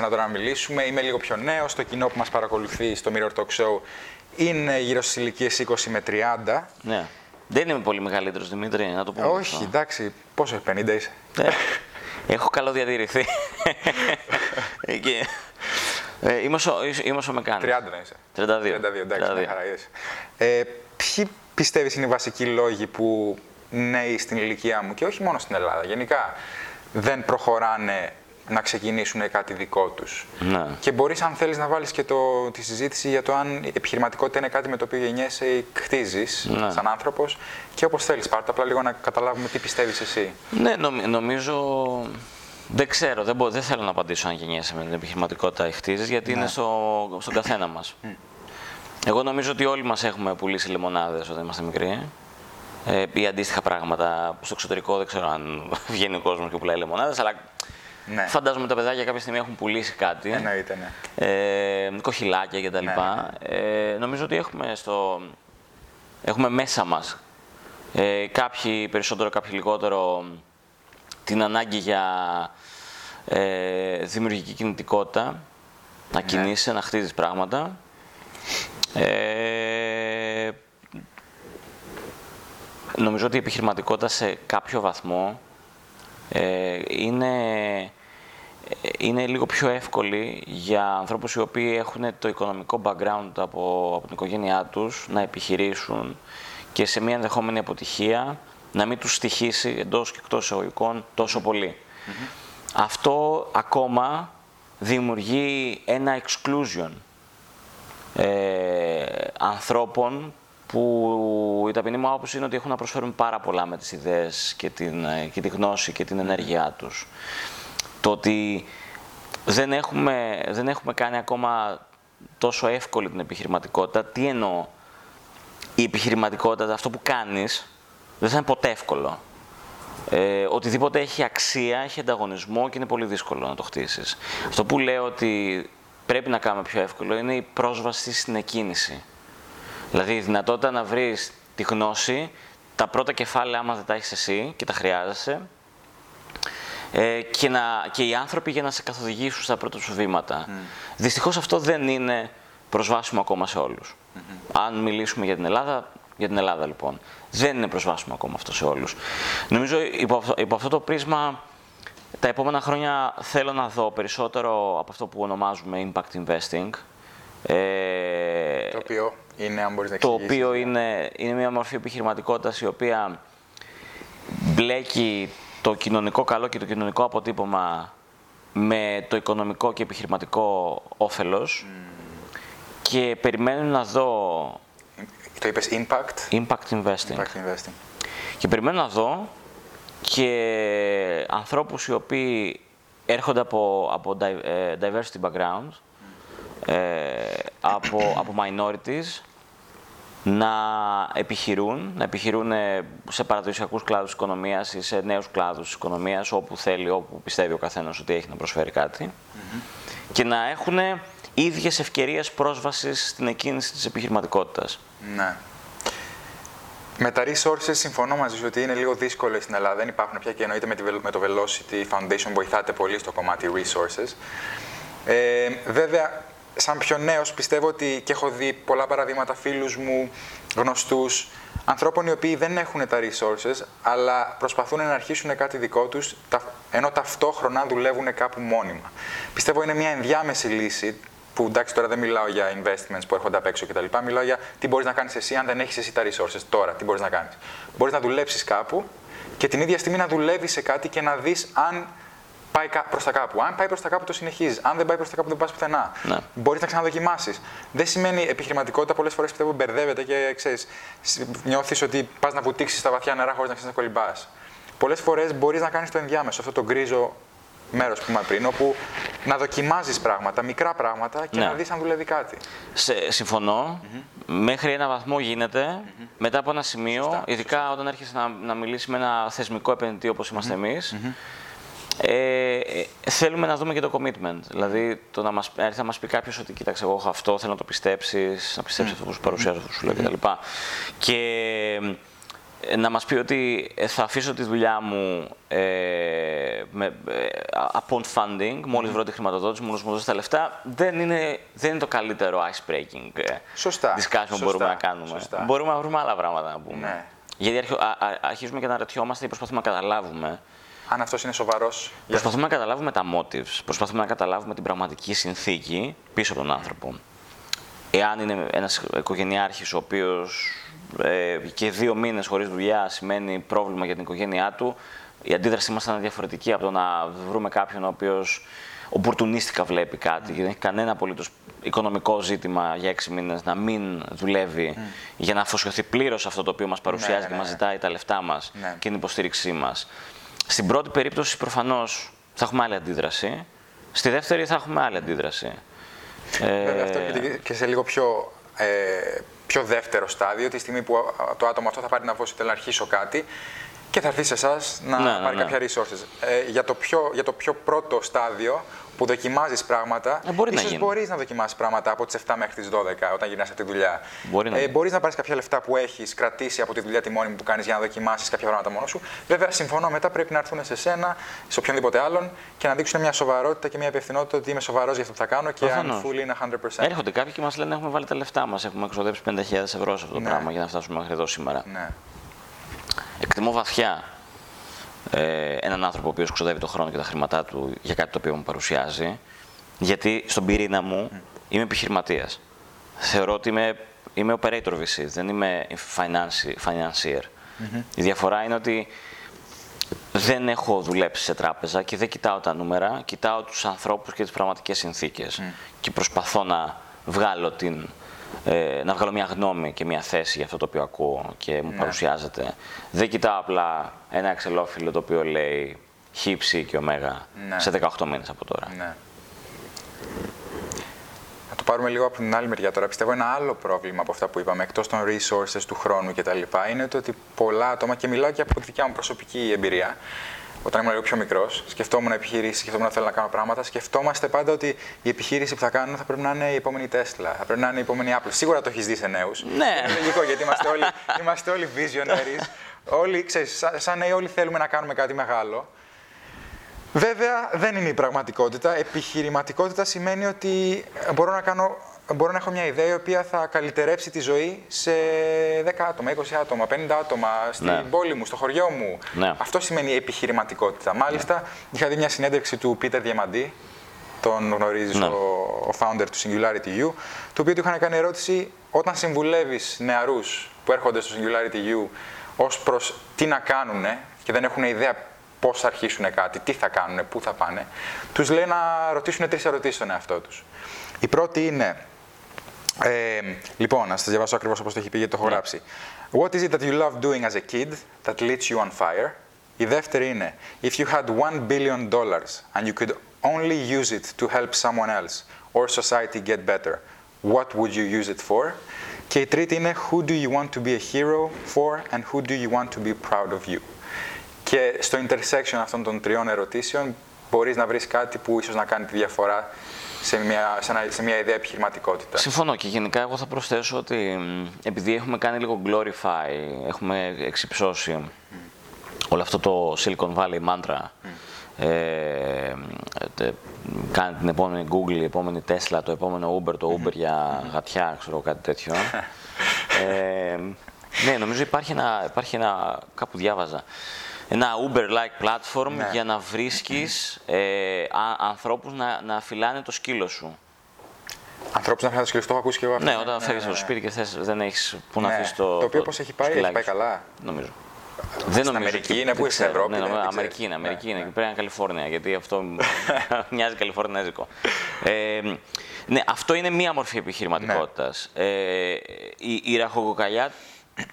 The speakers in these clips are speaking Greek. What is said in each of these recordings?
μια και εγώ έχω έρθει εγώ σε σένα τώρα να μιλήσουμε, είμαι λίγο πιο νέος. Το κοινό που μας παρακολουθεί στο Mirror Talk Show είναι γύρω στις ηλικίες 20 με 30. Ναι. Δεν είμαι πολύ μεγαλύτερος Δημήτρη, να το πούμε. Όχι, αυτό. εντάξει, πόσο 50 είσαι; Ε, έχω καλό διατηρηθεί. Και- ε, είμαι όσο, είμαι όσο με κάνεις. 30 δεν είσαι. 32. 32, εντάξει, 32. μια χαρά είσαι. Ε, ποιοι πιστεύεις είναι οι βασικοί λόγοι που νέοι στην ηλικία μου και όχι μόνο στην Ελλάδα, γενικά δεν προχωράνε να ξεκινήσουν κάτι δικό τους. Ναι. Και μπορείς αν θέλεις να βάλεις και το, τη συζήτηση για το αν η επιχειρηματικότητα είναι κάτι με το οποίο γεννιέσαι ή χτίζεις Ναι. σαν άνθρωπος και όπως θέλεις. Πάρτε απλά λίγο να καταλάβουμε τι πιστεύεις εσύ. Ναι, νομ- νομίζω. Δεν ξέρω, δεν, μπο- δεν θέλω να απαντήσω αν γεννιέσαι με την επιχειρηματικότητα ή χτίζεις, γιατί Ναι. είναι στο, στον καθένα μας. Εγώ νομίζω ότι όλοι μας έχουμε πουλήσει λεμονάδες όταν είμαστε μικροί. Ε, ή αντίστοιχα πράγματα. Στο εξωτερικό δεν ξέρω αν βγαίνει ο κόσμος και πουλάει λεμονάδες, αλλά Ναι, φαντάζομαι τα παιδάκια κάποια στιγμή έχουν πουλήσει κάτι. εννοείται, ναι. ε, κοχυλάκια κτλ. Ναι, Ε, νομίζω ότι έχουμε, στο, έχουμε μέσα μας ε, κάποιοι περισσότερο, κάποιοι λιγότερο την ανάγκη για ε, δημιουργική κινητικότητα, να κινείσαι, να χτίζεις πράγματα. Ε, νομίζω ότι η επιχειρηματικότητα σε κάποιο βαθμό ε, είναι, ε, είναι λίγο πιο εύκολη για ανθρώπους οι οποίοι έχουν το οικονομικό background από, από την οικογένειά τους να επιχειρήσουν και σε μια ενδεχόμενη αποτυχία να μην τους στοιχήσει εντός και εκτός εισαγωγικών τόσο πολύ. Αυτό ακόμα δημιουργεί ένα exclusion ε, ανθρώπων που η ταπεινή μου άποψη είναι ότι έχουν να προσφέρουν πάρα πολλά με τις ιδέες και, την, ε, και τη γνώση και την ενέργειά τους. Το ότι δεν έχουμε, δεν έχουμε κάνει ακόμα τόσο εύκολη την επιχειρηματικότητα, τι εννοώ; Η επιχειρηματικότητα, αυτό που κάνεις, δεν θα είναι ποτέ εύκολο. Ε, οτιδήποτε έχει αξία, έχει ανταγωνισμό και είναι πολύ δύσκολο να το χτίσεις. Αυτό που λέω ότι πρέπει να κάνουμε πιο εύκολο είναι η πρόσβαση στην εκκίνηση. Δηλαδή η δυνατότητα να βρεις τη γνώση, τα πρώτα κεφάλαια άμα δεν τα έχεις εσύ και τα χρειάζεσαι, ε, και, να, και οι άνθρωποι για να σε καθοδηγήσουν στα πρώτα σου βήματα. Δυστυχώς αυτό δεν είναι προσβάσιμο ακόμα σε όλους. Αν μιλήσουμε για την Ελλάδα, για την Ελλάδα λοιπόν, δεν είναι προσβάσιμο ακόμα αυτό σε όλους. Νομίζω υπό, αυτό- υπό αυτό το πρίσμα τα επόμενα χρόνια θέλω να δω περισσότερο από αυτό που ονομάζουμε impact investing. Ε, Το οποίο είναι, αν μπορείς να το εξηγήσεις. οποίο είναι, είναι μια μορφή επιχειρηματικότητας η οποία μπλέκει το κοινωνικό καλό και το κοινωνικό αποτύπωμα με το οικονομικό και επιχειρηματικό όφελος και περιμένω να δω Το είπες impact; impact investing. Impact investing. Και περιμένω να δω και ανθρώπους οι οποίοι έρχονται από, από di- ε, diversity background, ε, από, από minorities, να επιχειρούν, να επιχειρούν ε, σε παραδοσιακούς κλάδους της οικονομίας ή σε νέους κλάδους της οικονομίας, όπου θέλει, όπου πιστεύει ο καθένας ότι έχει να προσφέρει κάτι, και να έχουν ίδιες ευκαιρίες πρόσβασης στην εκκίνηση της επιχειρηματικότητας. Ναι. Με τα resources συμφωνώ μαζί σου ότι είναι λίγο δύσκολο στην Ελλάδα. Δεν υπάρχουν πια και εννοείται με, τη, Vel- με το Velocity Foundation βοηθάτε πολύ στο κομμάτι resources. Ε, βέβαια, σαν πιο νέος πιστεύω ότι και έχω δει πολλά παραδείγματα φίλους μου, γνωστούς, ανθρώπων οι οποίοι δεν έχουν τα resources, αλλά προσπαθούν να αρχίσουν κάτι δικό τους, τα- ενώ ταυτόχρονα δουλεύουν κάπου μόνιμα. Πιστεύω είναι μια ενδιάμεση λύση, που εντάξει τώρα δεν μιλάω για investments που έρχονται απ' έξω κτλ. Μιλάω για τι μπορείς να κάνεις εσύ αν δεν έχεις εσύ τα resources τώρα. Τι μπορείς να κάνεις. Μπορείς να δουλέψεις κάπου και την ίδια στιγμή να δουλεύεις σε κάτι και να δεις αν πάει προς τα κάπου. Αν πάει προς τα κάπου, το συνεχίζεις. Αν δεν πάει προς τα κάπου, δεν πας πουθενά. Ναι. Μπορείς να ξαναδοκιμάσεις. Δεν σημαίνει επιχειρηματικότητα. Πολλές φορές πιστεύω μπερδεύεται και ξέρεις, νιώθεις ότι πας να βουτήξεις στα βαθιά νερά χωρίς να ξέρεις να κολυμπάς. Πολλές φορές μπορείς να κάνεις το ενδιάμεσο, αυτό το γκρίζο μέρος που είπαμε πριν, όπου να δοκιμάζεις πράγματα, μικρά πράγματα και Ναι. να δεις αν δουλεύει κάτι. Σε, συμφωνώ. Μέχρι ένα βαθμό γίνεται. Μετά από ένα σημείο, Σωστά, ειδικά όταν έρχεσαι να, να μιλήσεις με ένα θεσμικό επενδυτή όπως είμαστε εμείς, ε, ε, θέλουμε να δούμε και το commitment. Δηλαδή, το να, μας, να έρθει να μας πει κάποιος ότι κοίταξε, εγώ έχω αυτό, θέλω να το πιστέψεις, να πιστέψεις αυτό που σου παρουσιάζω, αυτό που σου λέω κτλ. Και να μας πει ότι ε, θα αφήσω τη δουλειά μου ε, με, ε, upon funding, μόλις βρω τη χρηματοδότηση, μόλις μου δώσει τα λεφτά, δεν είναι, δεν είναι το καλύτερο ice breaking ε, Σωστά. discussion που μπορούμε να κάνουμε. Σωστά. Μπορούμε να βρούμε άλλα πράγματα να πούμε. Ναι. Γιατί αρχι, α, α, αρχίζουμε και να ρωτιόμαστε ή προσπαθούμε να καταλάβουμε. Αν αυτός είναι σοβαρός. για- Προσπαθούμε να καταλάβουμε τα motives, προσπαθούμε να καταλάβουμε την πραγματική συνθήκη πίσω από τον άνθρωπο. Εάν είναι ένας οικογενειάρχης ο οποίος ε, και δύο μήνες χωρίς δουλειά σημαίνει πρόβλημα για την οικογένειά του, η αντίδρασή μας θα είναι διαφορετική από το να βρούμε κάποιον ο οποίος οπορτουνίστικα βλέπει κάτι και δεν έχει κανένα απολύτως οικονομικό ζήτημα για έξι μήνες να μην δουλεύει για να αφοσιωθεί πλήρως αυτό το οποίο μας παρουσιάζει ναι, και ναι, μας ναι. ζητάει τα λεφτά μας Ναι. και την υποστήριξή μας. Στην πρώτη περίπτωση προφανώς θα έχουμε άλλη αντίδραση, στη δεύτερη θα έχουμε άλλη αντίδραση. Βέβαια, Ε, αυτό και- και σε λίγο πιο, ε, πιο δεύτερο στάδιο, τη στιγμή που α, το άτομο αυτό θα πάρει την απόφαση ότι θέλω να αρχίσω κάτι και θα έρθει σε εσάς να Ναι, ναι, πάρει ναι. κάποια resources. Ε, για, το πιο, για το πιο πρώτο στάδιο που δοκιμάζεις πράγματα, Ε, μπορεί να ίσως γίνει. μπορείς να δοκιμάσεις πράγματα από τις 7 μέχρι τις 12 όταν γυρνάς από τη δουλειά. Μπορεί να ε, γίνει. μπορείς να πάρεις κάποια λεφτά που έχεις κρατήσει από τη δουλειά τη μόνιμη που κάνεις για να δοκιμάσεις κάποια πράγματα μόνος σου. Βέβαια, συμφωνώ, μετά πρέπει να έρθουν σε σένα, σε οποιονδήποτε άλλον και να δείξουν μια σοβαρότητα και μια υπευθυνότητα ότι είμαι σοβαρός για αυτό που θα κάνω και Προφανώς. I'm full in 100%. Έρχονται κάποιοι και μας λένε έχουμε βάλει τα λεφτά μας, έχουμε εξοδέψει 50.000 ευρώ σε αυτό το Ναι. πράγμα για να φτάσουμε μέχρι εδώ σήμερα. Ναι. Εκτιμώ βαθιά ε, έναν άνθρωπο ο οποίος ξοδεύει το χρόνο και τα χρήματά του για κάτι το οποίο μου παρουσιάζει, γιατί στον πυρήνα μου είμαι επιχειρηματίας. Θεωρώ ότι είμαι, είμαι operator VC, δεν είμαι financi- financier. Η διαφορά είναι ότι δεν έχω δουλέψει σε τράπεζα και δεν κοιτάω τα νούμερα, κοιτάω τους ανθρώπους και τις πραγματικές συνθήκες και προσπαθώ να βγάλω, την, ε, να βγάλω μια γνώμη και μια θέση για αυτό το οποίο ακούω και μου παρουσιάζεται. Δεν κοιτάω απλά ένα εξελόφυλλο το οποίο λέει χ, ψ και ω Ναι. σε 18 μήνες από τώρα. Ναι. Να το πάρουμε λίγο από την άλλη μεριά τώρα. Πιστεύω ένα άλλο πρόβλημα από αυτά που είπαμε, εκτός των resources, του χρόνου κτλ., είναι το ότι πολλά άτομα, και μιλάω και από τη δικιά μου προσωπική εμπειρία, όταν ήμουν λίγο πιο μικρός, σκεφτόμουν επιχειρήσει, σκεφτόμουν ότι θέλω να κάνω πράγματα. Σκεφτόμαστε πάντα ότι η επιχείρηση που θα κάνουμε θα πρέπει να είναι η επόμενη Tesla, θα πρέπει να είναι η επόμενη Apple. Σίγουρα το έχεις δει σε νέους. Ναι. Είναι λογικό γιατί είμαστε όλοι, είμαστε όλοι visionaries. όλοι, ξέρεις, σαν, σαν νέοι, όλοι θέλουμε να κάνουμε κάτι μεγάλο. Βέβαια, δεν είναι η πραγματικότητα. Επιχειρηματικότητα σημαίνει ότι μπορώ να, κάνω, μπορώ να έχω μια ιδέα η οποία θα καλυτερέψει τη ζωή σε 10 άτομα, 20 άτομα, 50 άτομα, στην Ναι. πόλη μου, στο χωριό μου. Ναι. Αυτό σημαίνει επιχειρηματικότητα. Μάλιστα, είχα δει μια συνέντευξη του Πίτερ Διαμαντή, τον γνωρίζει Ναι. ο, ο founder του Singularity U, το οποίο του είχαν κάνει ερώτηση όταν συμβουλεύεις νεαρούς που έρχονται στο Singularity U ως προς τι να κάνουν και δεν έχουν ιδέα πώς θα αρχίσουν κάτι, τι θα κάνουν, πού θα πάνε, τους λέει να ρωτήσουν τρεις ερωτήσεις στον εαυτό τους. Η πρώτη είναι. Ε, λοιπόν, να σα διαβάσω ακριβώ όπω το έχει πει γιατί το έχω γράψει. What is it that you love doing as a kid that lights you on fire? Η δεύτερη είναι If you had one billion dollars and you could only use it to help someone else or society get better, what would you use it for? Και η τρίτη είναι Who do you want to be a hero for and who do you want to be proud of you? Και στο intersection αυτών των τριών ερωτήσεων μπορείς να βρεις κάτι που ίσως να κάνει τη διαφορά σε μια, σε, ένα- σε μια ιδέα επιχειρηματικότητας. Συμφωνώ και γενικά εγώ θα προσθέσω ότι μ, επειδή έχουμε κάνει λίγο glorify, έχουμε εξυψώσει όλο αυτό το Silicon Valley mantra, ε, τε- κάνει την επόμενη Google, η επόμενη Tesla, το επόμενο Uber, το Uber για γατιά, ξέρω κάτι τέτοιο. ε, ναι, νομίζω υπάρχει ένα, υπάρχει ένα, κάπου διάβαζα, ένα Uber-like platform Ναι. για να βρίσκεις ε, α, ανθρώπους να, να φυλάνε το σκύλο σου. Ανθρώπους να φέρουν το σκυλιστό, έχω ακούσει και εγώ αυτό. Ναι, όταν φεύγεις από το σπίτι και θες, δεν έχεις πού να Ναι. αφήσεις το. Το οποίο πώς έχει πάει, έχει σκυλάκι πάει σου. καλά. Νομίζω. Δεν νομίζω. Αμερική και- είναι, δεν πού είσαι, ξέρω. Ευρώπη, Ναι, δεν- νομίζω, δεν Αμερική ξέρεις. είναι, Αμερική Ναι, είναι. ναι. Και πρέπει να είναι Καλιφόρνια, γιατί αυτό μοιάζει Καλιφορνέζικο. Ε, ναι, αυτό είναι μία μορφή επιχειρηματικότητας. Ναι. Ε, η, η ραχοκοκαλιά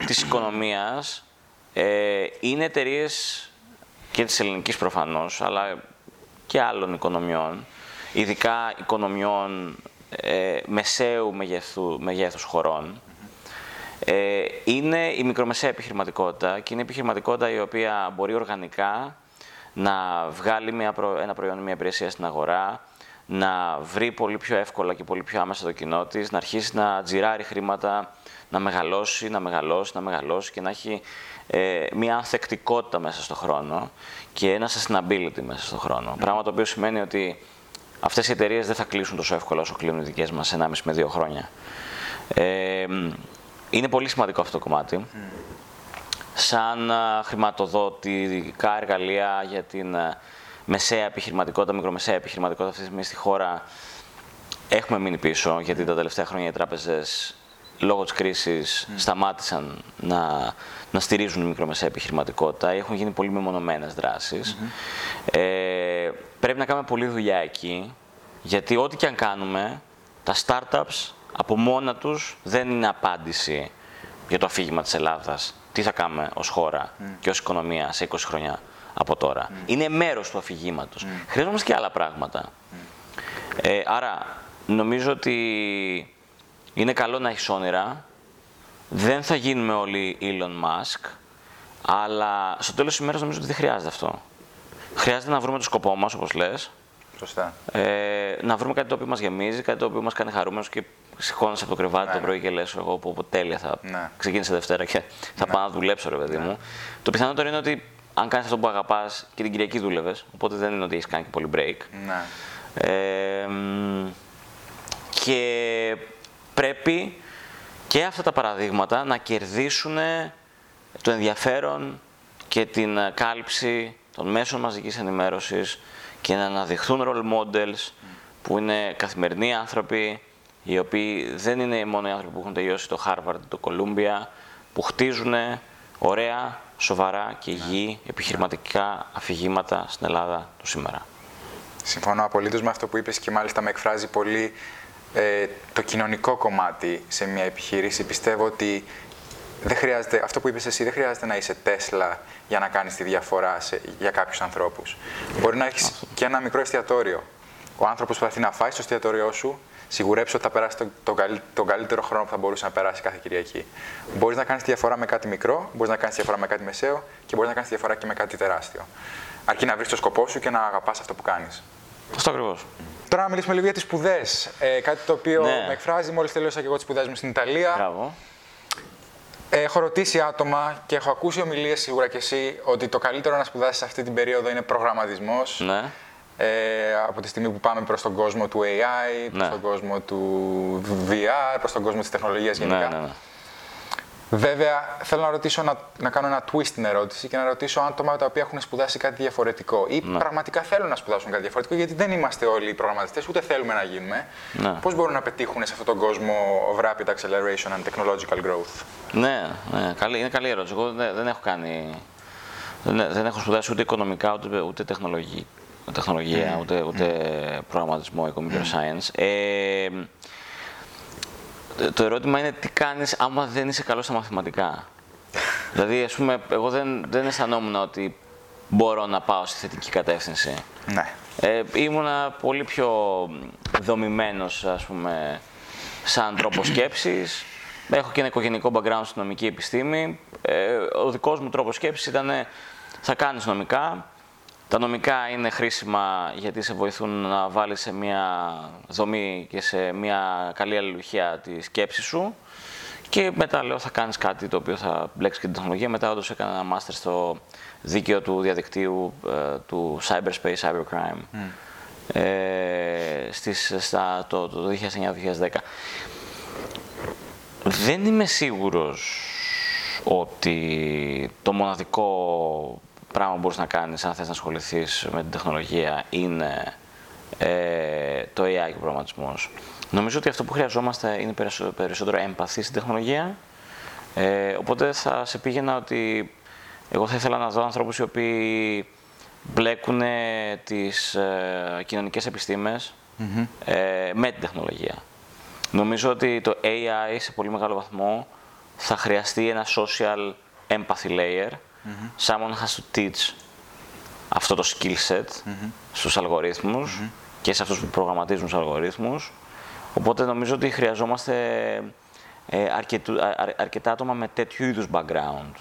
της οικονομίας ε, είναι εταιρείες και της ελληνικής προφανώς, αλλά και άλλων οικονομιών, ειδικά οικονομιών ε, μεσαίου μεγεθού, μεγέθους χωρών, ε, είναι η μικρομεσαία επιχειρηματικότητα και είναι επιχειρηματικότητα η οποία μπορεί οργανικά να βγάλει μια προ- ένα προϊόν, μια υπηρεσία στην αγορά, να βρει πολύ πιο εύκολα και πολύ πιο άμεσα το κοινό της, να αρχίσει να τζιράρει χρήματα, να μεγαλώσει, να μεγαλώσει, να μεγαλώσει και να έχει ε, μια ανθεκτικότητα μέσα στον χρόνο και ένα sustainability μέσα στον χρόνο. Πράγμα το οποίο σημαίνει ότι αυτές οι εταιρείες δεν θα κλείσουν τόσο εύκολα όσο κλείνουν οι δικές μας 1,5 με 2 χρόνια. Ε, είναι πολύ σημαντικό αυτό το κομμάτι. Σαν χρηματοδοτικά εργαλεία για την μεσαία επιχειρηματικότητα, μικρομεσαία επιχειρηματικότητα αυτή τη στιγμή στη χώρα έχουμε μείνει πίσω, γιατί τα τελευταία χρόνια οι τράπεζες λόγω της κρίσης σταμάτησαν να, να στηρίζουν η μικρομεσαία επιχειρηματικότητα, έχουν γίνει πολύ μεμονωμένες δράσεις. Ε, πρέπει να κάνουμε πολλή δουλειά εκεί, γιατί ό,τι και αν κάνουμε, τα startups από μόνα τους δεν είναι απάντηση για το αφήγημα της Ελλάδας. Τι θα κάνουμε ως χώρα και ως οικονομία σε 20 χρόνια από τώρα. Είναι μέρος του αφηγήματος. Mm. Χρειαζόμαστε και άλλα πράγματα. Ε, άρα, νομίζω ότι είναι καλό να έχεις όνειρα. Δεν θα γίνουμε όλοι Elon Musk, αλλά στο τέλος της ημέρας νομίζω ότι δεν χρειάζεται αυτό. Χρειάζεται να βρούμε το σκοπό μας, όπως λες. Σωστά. Ε, να βρούμε κάτι το οποίο μας γεμίζει, κάτι το οποίο μας κάνει χαρούμενος και σηκώνεσαι από το κρεβάτι ναι, το πρωί και λες εγώ που, που τέλεια θα ναι. ξεκίνησε Δευτέρα και θα ναι. πάω να δουλέψω ρε παιδί ναι. μου. Το πιθανότερο είναι ότι αν κάνεις αυτό που αγαπάς και την Κυριακή δούλευες, οπότε δεν είναι ότι έχεις κάνει και πολύ break. Ναι. Ε, και πρέπει και αυτά τα παραδείγματα να κερδίσουν το ενδιαφέρον και την κάλυψη των μέσων μαζικής ενημέρωσης και να αναδειχθούν role models που είναι καθημερινοί άνθρωποι οι οποίοι δεν είναι μόνο οι άνθρωποι που έχουν τελειώσει το Harvard, το Columbia, που χτίζουν ωραία σοβαρά και υγιή επιχειρηματικά αφηγήματα στην Ελλάδα του σήμερα. Συμφωνώ απολύτως με αυτό που είπες και μάλιστα με εκφράζει πολύ ε, το κοινωνικό κομμάτι σε μια επιχείρηση. Πιστεύω ότι δεν χρειάζεται, αυτό που είπες εσύ δεν χρειάζεται να είσαι Τέσλα για να κάνεις τη διαφορά σε, για κάποιους ανθρώπους. Μπορεί να έχεις και ένα μικρό εστιατόριο. Ο άνθρωπος που θα να φάει στο εστιατόριό σου σιγουρέψει ότι θα περάσει τον, τον, τον καλύτερο χρόνο που θα μπορούσε να περάσει κάθε Κυριακή. Μπορείς να κάνεις τη διαφορά με κάτι μικρό, μπορείς να κάνεις τη διαφορά με κάτι μεσαίο και μπορείς να κάνεις τη διαφορά και με κάτι τεράστιο. Αρκεί να βρεις το σκοπό σου και να αγαπάς αυτό που κάνεις. Αυτό ακριβώς. Τώρα να μιλήσουμε λίγο για τις σπουδές. Ε, κάτι το οποίο ναι. με εκφράζει. Μόλις τελείωσα και εγώ τις σπουδές μου στην Ιταλία. Μπράβο. Έχω ρωτήσει άτομα και έχω ακούσει ομιλίες σίγουρα κι εσύ ότι το καλύτερο να σπουδάσεις αυτή την περίοδο είναι προγραμματισμός. Ναι ε, από τη στιγμή που πάμε προς τον κόσμο του AI, προς ναι. τον κόσμο του VR, προς τον κόσμο της τεχνολογίας γενικά. Ναι, ναι, ναι. Βέβαια, θέλω να ρωτήσω, να, να κάνω ένα twist στην ερώτηση και να ρωτήσω άτομα τα οποία έχουν σπουδάσει κάτι διαφορετικό ή ναι. πραγματικά θέλουν να σπουδάσουν κάτι διαφορετικό, γιατί δεν είμαστε όλοι οι προγραμματιστές, ούτε θέλουμε να γίνουμε. Ναι. Πώς μπορούν να πετύχουν σε αυτόν τον κόσμο of rapid acceleration and technological growth; Ναι, ναι καλή, είναι καλή ερώτηση. Εγώ δεν, δεν έχω κάνει. Δεν, δεν έχω σπουδάσει ούτε οικονομικά ούτε, ούτε τεχνολογία τεχνολογία, ούτε, ούτε προγραμματισμό, ή computer science. Ε, το ερώτημα είναι τι κάνεις άμα δεν είσαι καλός στα μαθηματικά. δηλαδή, ας πούμε, εγώ δεν, δεν αισθανόμουν ότι μπορώ να πάω στη θετική κατεύθυνση. Ναι. Ε, ήμουνα πολύ πιο δομημένος, ας πούμε, σαν τρόπος σκέψης. Έχω και ένα οικογενικό background στην νομική επιστήμη. Ε, ο δικός μου τρόπος σκέψης ήταν θα κάνεις νομικά, τα νομικά είναι χρήσιμα γιατί σε βοηθούν να βάλεις σε μια δομή και σε μια καλή αλληλουχία τη σκέψη σου. Και μετά λέω θα κάνεις κάτι το οποίο θα μπλέξεις και την τεχνολογία. Μετά όντως έκανα ένα μάστερ στο δίκαιο του διαδικτύου ε, του cyberspace, cybercrime. Mm. Ε, στις, στα, το, το 2009-2010. Δεν είμαι σίγουρος ότι το μοναδικό πράγμα που μπορείς να κάνεις αν θες να ασχοληθείς με την τεχνολογία είναι ε, το AI και ο προγραμματισμός. Νομίζω ότι αυτό που χρειαζόμαστε είναι περισσότερο εμπαθή στην τεχνολογία. Ε, οπότε θα σε πήγαινα ότι εγώ θα ήθελα να δω ανθρώπους οι οποίοι μπλέκουν τις ε, κοινωνικές επιστήμες ε, με την τεχνολογία. Νομίζω ότι το AI σε πολύ μεγάλο βαθμό θα χρειαστεί ένα social empathy layer Mm-hmm. Someone has to teach αυτό το skill set mm-hmm. στους αλγοριθμους και σε αυτούς που προγραμματίζουν τους αλγορίθμους. Οπότε νομίζω ότι χρειαζόμαστε ε, αρκετά άτομα με τέτοιου είδους background.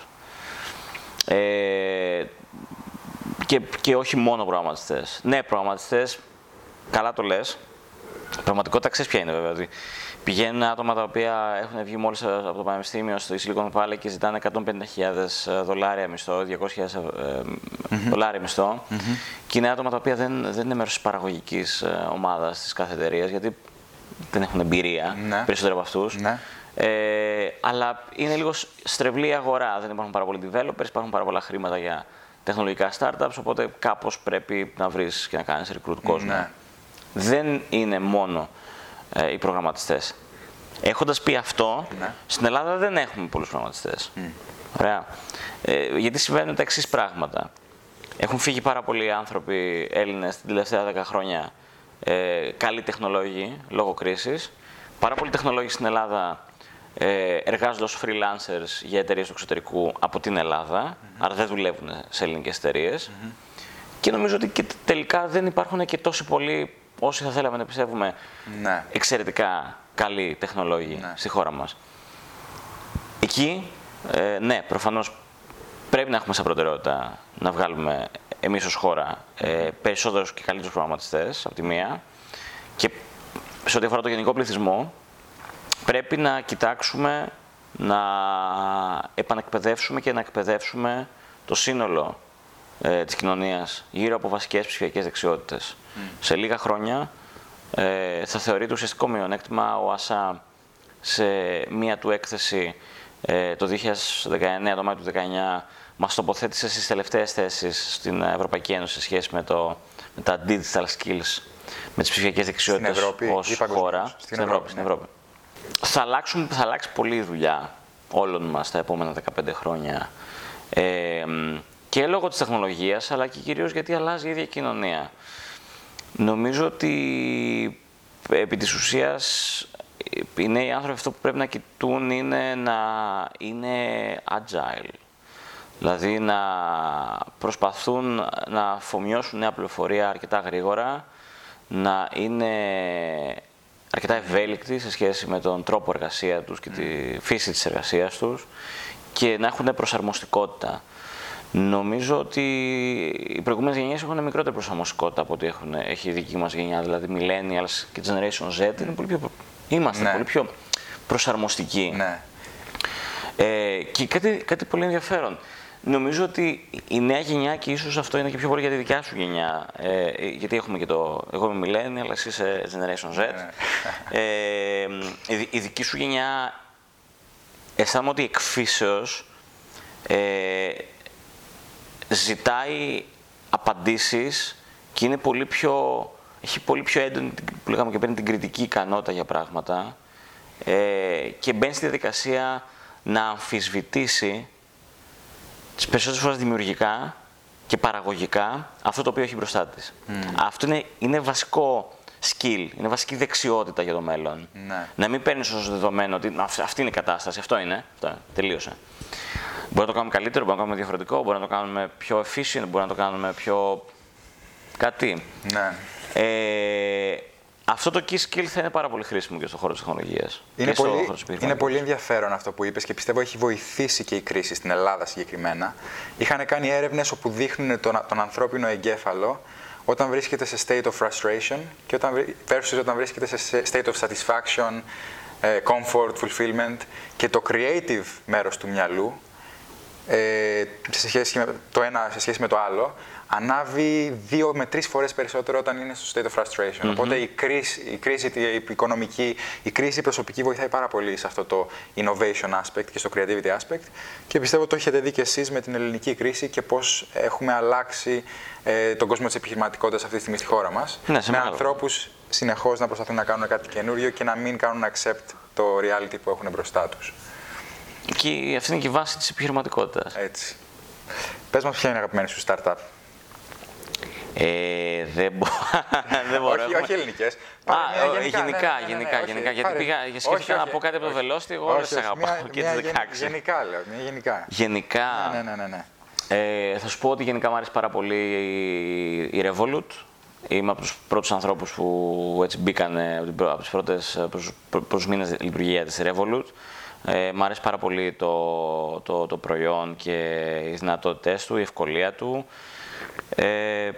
Ε, και, και όχι μόνο προγραμματιστές. Ναι, προγραμματιστές καλά το λες. Πραγματικότητα ξέρεις ποια είναι βέβαια. Ότι πηγαίνουν άτομα τα οποία έχουν βγει μόλις από το Πανεπιστήμιο στο Silicon Valley και ζητάνε 150.000 δολάρια μισθό, 200.000 δολάρια μισθό. Και είναι άτομα τα οποία δεν, δεν είναι μέρος της παραγωγικής ομάδας της κάθε εταιρεία, γιατί δεν έχουν εμπειρία Ναι. περισσότερο από αυτούς. Ναι. Ε, αλλά είναι λίγο στρεβλή η αγορά. Δεν υπάρχουν πάρα πολλοί developers, υπάρχουν πάρα πολλά χρήματα για τεχνολογικά startups, οπότε κάπως πρέπει να βρεις και να κάνεις recruit κόσμο. Ναι. Δεν είναι μόνο ε, οι προγραμματιστές. Έχοντας πει αυτό, Ναι. στην Ελλάδα δεν έχουμε πολλούς προγραμματιστές. Ωραία. Ε, γιατί συμβαίνουν τα εξής πράγματα. Έχουν φύγει πάρα πολλοί άνθρωποι Έλληνες την τελευταία 10 χρόνια ε, καλοί τεχνολόγοι λόγω κρίσης. Πάρα πολλοί τεχνολόγοι στην Ελλάδα ε, εργάζονται ως freelancers για εταιρείες του εξωτερικού από την Ελλάδα, άρα δεν δουλεύουν σε ελληνικές εταιρείες. Και νομίζω ότι και τελικά δεν υπάρχουν και τόσοι πολλοί όσοι θα θέλαμε να πιστεύουμε Ναι. εξαιρετικά καλοί τεχνολόγοι Ναι. στη χώρα μας. Εκεί, ε, ναι, προφανώς πρέπει να έχουμε σαν προτεραιότητα να βγάλουμε εμείς ως χώρα ε, περισσότερους και καλύτερους προγραμματιστές από τη μία και σε ό,τι αφορά το γενικό πληθυσμό πρέπει να κοιτάξουμε να επανεκπαιδεύσουμε και να εκπαιδεύσουμε το σύνολο ε, της κοινωνίας γύρω από βασικές ψηφιακές δεξιότητες. Σε λίγα χρόνια ε, θα θεωρείται ουσιαστικό μειονέκτημα ο ΑΣΑ σε μία του έκθεση ε, το 2019, το Μάιο του 2019, μας τοποθέτησε στις τελευταίες θέσεις στην Ευρωπαϊκή Ένωση σε σχέση με, το, με τα digital skills, με τις ψηφιακές δεξιότητες Ευρώπη ως ή παγκοσμίως; χώρα. Στην Στην Ευρώπη, Ευρώπη, στην ναι. Ευρώπη. Θα, αλλάξουν, θα αλλάξει πολύ η δουλειά όλων μας τα επόμενα 15 χρόνια. Ε, μ, και λόγω της τεχνολογίας, αλλά και κυρίως γιατί αλλάζει η ίδια η κοινωνία. Νομίζω ότι επί της ουσίας οι νέοι άνθρωποι αυτό που πρέπει να κοιτούν είναι να είναι agile. Δηλαδή να προσπαθούν να αφομοιώσουν νέα πληροφορία αρκετά γρήγορα, να είναι αρκετά ευέλικτοι σε σχέση με τον τρόπο εργασία τους και τη φύση της εργασίας τους και να έχουν προσαρμοστικότητα. Νομίζω ότι οι προηγούμενες γενιές έχουν μικρότερη προσαρμοστικότητα από ό,τι έχουν, έχει η δική μας γενιά, δηλαδή millennials και generation Z είναι πολύ πιο, είμαστε Ναι. πολύ πιο προσαρμοστικοί. Ναι. Ε, και κάτι, κάτι πολύ ενδιαφέρον. Νομίζω ότι η νέα γενιά και ίσως αυτό είναι και πιο πολύ για τη δικιά σου γενιά. Ε, γιατί έχουμε και το. Εγώ είμαι millennial, εσύ είσαι Generation Z. Ε, η, δι- η δική σου γενιά αισθάνομαι ότι εκφύσεως ε, ζητάει απαντήσεις και είναι πολύ πιο, έχει πολύ πιο έντονη, την- που λέγαμε και πριν, την κριτική ικανότητα για πράγματα ε, και μπαίνει στη διαδικασία να αμφισβητήσει τις περισσότερες φορές δημιουργικά και παραγωγικά αυτό το οποίο έχει μπροστά της. Αυτό είναι, είναι βασικό skill, είναι βασική δεξιότητα για το μέλλον. Ναι. Να μην παίρνεις ως δεδομένο ότι «Α, αυτή είναι η κατάσταση, αυτό είναι, αυτό, τελείωσε. Μπορεί να το κάνουμε καλύτερο, μπορεί να το κάνουμε διαφορετικό, μπορεί να το κάνουμε πιο efficient, μπορεί να το κάνουμε πιο. κάτι. ναι. Ε, αυτό το key skill θα είναι πάρα πολύ χρήσιμο και στον χώρο της τεχνολογίας. Είναι και στον πολύ, χώρο της είναι επιχειρηματικότητας. πολύ ενδιαφέρον αυτό που είπες και πιστεύω έχει βοηθήσει και η κρίση στην Ελλάδα συγκεκριμένα. Είχαν κάνει έρευνες όπου δείχνουν τον, τον ανθρώπινο εγκέφαλο όταν βρίσκεται σε state of frustration και όταν, βρει- versus όταν βρίσκεται σε state of satisfaction, ε, comfort, fulfillment και το creative μέρος του μυαλού ε, σε σχέση με το ένα σε σχέση με το άλλο, ανάβει δύο με τρεις φορές περισσότερο όταν είναι στο state of frustration. Οπότε η κρίση, η κρίση τη- η οικονομική, η κρίση η προσωπική βοηθάει πάρα πολύ σε αυτό το innovation aspect και στο creativity aspect και πιστεύω το έχετε δει και εσείς με την ελληνική κρίση και πώς έχουμε αλλάξει ε, τον κόσμο της επιχειρηματικότητας αυτή τη στιγμή στη χώρα μας. Ναι, σε με μεγάλο ανθρώπους συνεχώς να προσπαθούν να κάνουν κάτι καινούριο και να μην κάνουν accept το reality που έχουν μπροστά τους. Και αυτή είναι και η βάση της επιχειρηματικότητας. Έτσι. Πες μας ποια είναι η αγαπημένη σου startup. Ε, δεν, μπο... δεν μπορώ. όχι, έχουμε- όχι ελληνικές. Α, ο- γενικά, γενικά, γενικά. Γιατί πήγα, σκέφτηκα να πω κάτι από το Velocity, εγώ όλες τις αγαπάω και τις 16. Γενικά λέω, μια γενικά. Γενικά, Ναι, ναι, ναι, ναι. ε, θα σου πω ότι γενικά μου αρέσει πάρα πολύ η, η Revolut. Είμαι από τους πρώτους ανθρώπους που έτσι μπήκαν ε, από, την πρω- από τις πρώτες ε, προς, προ- προς μήνες λειτουργία της Revolut. Ε, μ' αρέσει πάρα πολύ το, το, το προϊόν και οι δυνατότητές του, η ευκολία του. Ε,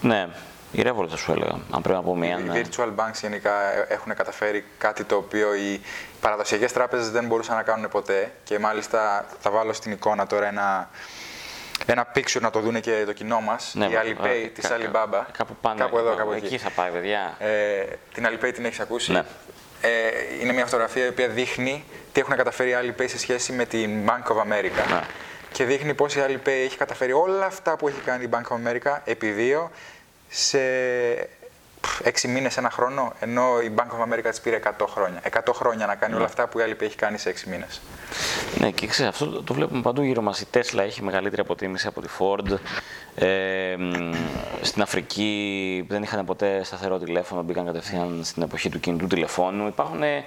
ναι, Η Revolut θα σου έλεγα, αν πρέπει να πω μία. Οι ναι. virtual banks γενικά ε, έχουν καταφέρει κάτι το οποίο οι παραδοσιακές τράπεζες δεν μπορούσαν να κάνουν ποτέ και μάλιστα θα βάλω στην εικόνα τώρα ένα, ένα picture να το δούνε και το κοινό μας, Ναι, η μα- Alipay ε, της κα- Alibaba. Κάπου πάνω. Κάπου εδώ, κάπου εκεί. εκεί. θα πάει, παιδιά. Ε, την Alipay την έχεις ακούσει; Ναι. Ε, είναι μια φωτογραφία η οποία δείχνει τι έχουν καταφέρει οι Alipay σε σχέση με την Bank of America. Ναι. Και δείχνει πώς η Alipay έχει καταφέρει όλα αυτά που έχει κάνει η Bank of America επί δύο σε πφ, έξι μήνες, ένα χρόνο, ενώ η Bank of America της πήρε 100 χρόνια. 100 χρόνια να κάνει όλα αυτά που η Alipay έχει κάνει σε έξι μήνες. Ναι, και ξέρεις, αυτό το- το βλέπουμε παντού γύρω μας. Η Tesla έχει μεγαλύτερη αποτίμηση από τη Ford. Ε, μ, στην Αφρική δεν είχαν ποτέ σταθερό τηλέφωνο, μπήκαν κατευθείαν στην εποχή του κινητού τηλεφώνου. Υπάρχουν ε,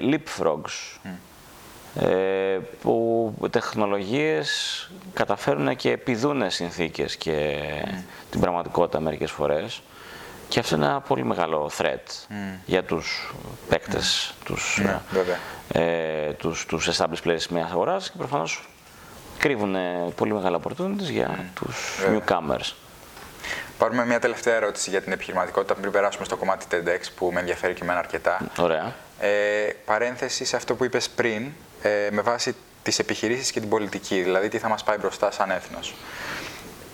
leapfrogs, ε, που τεχνολογίες καταφέρουν και επιδούν συνθήκες και την πραγματικότητα μερικές φορές. Και αυτό είναι ένα πολύ μεγάλο threat για τους παίκτες, τους, Ναι, βέβαια. ε, τους, τους established players μιας αγοράς και προφανώς κρύβουν ε, πολύ μεγάλα opportunities για τους βέβαια. newcomers. Πάρουμε μια τελευταία ερώτηση για την επιχειρηματικότητα πριν περάσουμε στο κομμάτι TEDx που με ενδιαφέρει και εμένα αρκετά. Ωραία. Ε, παρένθεση σε αυτό που είπες πριν, ε, με βάση τις επιχειρήσεις και την πολιτική, δηλαδή τι θα μας πάει μπροστά σαν έθνος.